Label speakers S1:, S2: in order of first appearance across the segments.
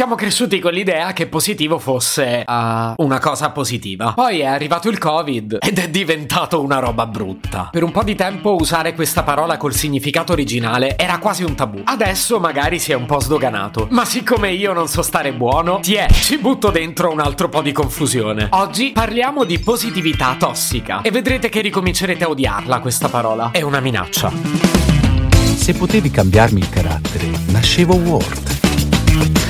S1: Siamo cresciuti con l'idea che positivo fosse uh, una cosa positiva. Poi è arrivato il Covid ed è diventato una roba brutta. Per un po' di tempo usare questa parola col significato originale era quasi un tabù. Adesso magari si è un po' sdoganato. Ma siccome io non so stare buono, ti è, ci butto dentro un altro po' di confusione. Oggi parliamo di positività tossica e vedrete che ricomincerete a odiarla questa parola. È una minaccia.
S2: Se potevi cambiarmi il carattere, nascevo Ward si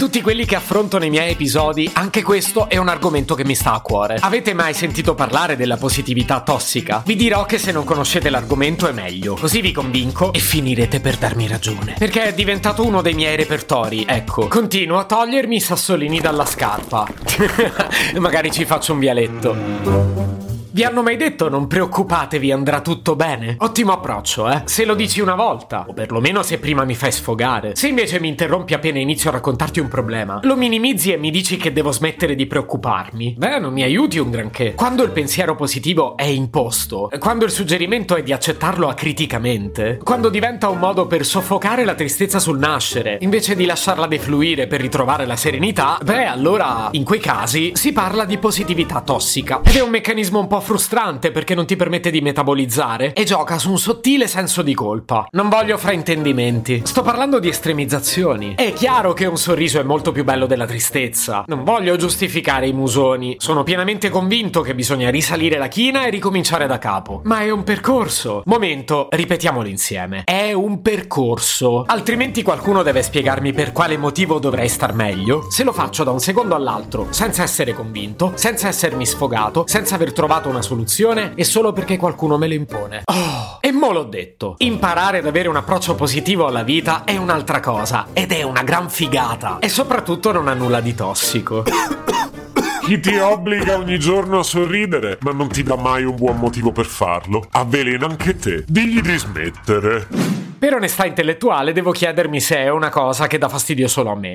S1: Tutti quelli che affrontano i miei episodi, anche questo è un argomento che mi sta a cuore. Avete mai sentito parlare della positività tossica? Vi dirò che se non conoscete l'argomento è meglio, così vi convinco e finirete per darmi ragione. Perché è diventato uno dei miei repertori, ecco. Continuo a togliermi i sassolini dalla scarpa. Magari ci faccio un vialetto. Vi hanno mai detto non preoccupatevi, andrà tutto bene? Ottimo approccio, eh? Se lo dici una volta, o perlomeno se prima mi fai sfogare. Se invece mi interrompi appena inizio a raccontarti un problema, lo minimizzi e mi dici che devo smettere di preoccuparmi, beh, non mi aiuti un granché. Quando il pensiero positivo è imposto, quando il suggerimento è di accettarlo acriticamente, quando diventa un modo per soffocare la tristezza sul nascere, invece di lasciarla defluire per ritrovare la serenità, beh, allora, in quei casi, si parla di positività tossica. Ed è un meccanismo un po' frustrante perché non ti permette di metabolizzare e gioca su un sottile senso di colpa. Non voglio fraintendimenti. Sto parlando di estremizzazioni. È chiaro che un sorriso è molto più bello della tristezza. Non voglio giustificare i musoni. Sono pienamente convinto che bisogna risalire la china e ricominciare da capo. Ma è un percorso. Momento, ripetiamolo insieme. È un percorso. Altrimenti qualcuno deve spiegarmi per quale motivo dovrei star meglio. Se lo faccio da un secondo all'altro, senza essere convinto, senza essermi sfogato, senza aver trovato una soluzione è solo perché qualcuno me lo impone. Oh, e mo l'ho detto. Imparare ad avere un approccio positivo alla vita è un'altra cosa ed è una gran figata. E soprattutto non ha nulla di tossico.
S3: Chi ti obbliga ogni giorno a sorridere, ma non ti dà mai un buon motivo per farlo, avvelena anche te. Digli di smettere.
S1: Per onestà intellettuale devo chiedermi se è una cosa che dà fastidio solo a me.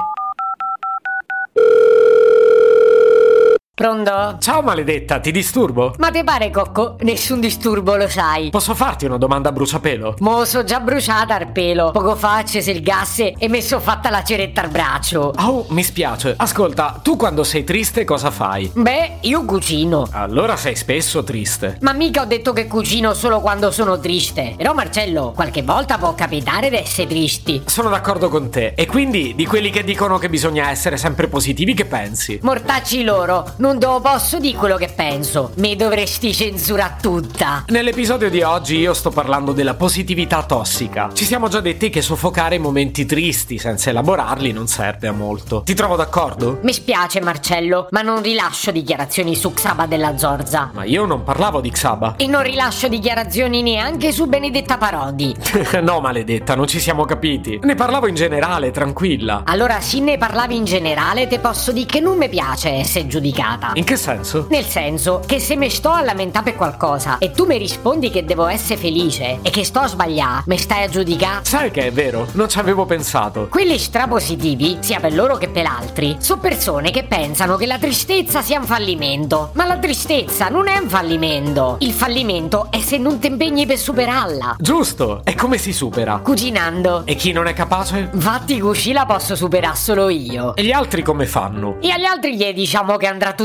S4: Pronto?
S1: Ciao maledetta, ti disturbo?
S4: Ma ti pare Cocco? Nessun disturbo, lo sai.
S1: Posso farti una domanda a bruciapelo?
S4: Mo so già bruciata al pelo. Poco fa accese il gas e mi sono fatta la ceretta al braccio.
S1: Oh, mi spiace. Ascolta, tu quando sei triste cosa fai?
S4: Beh, io cucino.
S1: Allora sei spesso triste.
S4: Ma mica ho detto che cucino solo quando sono triste. Però Marcello, qualche volta può capitare di essere tristi.
S1: Sono d'accordo con te. E quindi, di quelli che dicono che bisogna essere sempre positivi, che pensi?
S4: Mortacci loro non te lo posso dire quello che penso. Mi dovresti censurare tutta.
S1: Nell'episodio di oggi io sto parlando della positività tossica. Ci siamo già detti che soffocare momenti tristi senza elaborarli non serve a molto. Ti trovo d'accordo?
S4: Mi spiace Marcello, ma non rilascio dichiarazioni su Xaba della Zorza.
S1: Ma io non parlavo di Xaba.
S4: E non rilascio dichiarazioni neanche su Benedetta Parodi.
S1: no, maledetta, non ci siamo capiti. Ne parlavo in generale, tranquilla.
S4: Allora, se ne parlavi in generale, te posso dire che non mi piace essere giudicata.
S1: In che senso?
S4: Nel senso che se mi sto a lamentare per qualcosa e tu mi rispondi che devo essere felice e che sto a sbagliare, mi stai a giudicare?
S1: Sai che è vero, non ci avevo pensato.
S4: Quelli strapositivi, sia per loro che per altri, sono persone che pensano che la tristezza sia un fallimento. Ma la tristezza non è un fallimento. Il fallimento è se non ti impegni per superarla.
S1: Giusto, e come si supera?
S4: Cucinando.
S1: E chi non è capace?
S4: Infatti cucina posso superare solo io.
S1: E gli altri come fanno?
S4: E agli altri gli diciamo che andrà tutto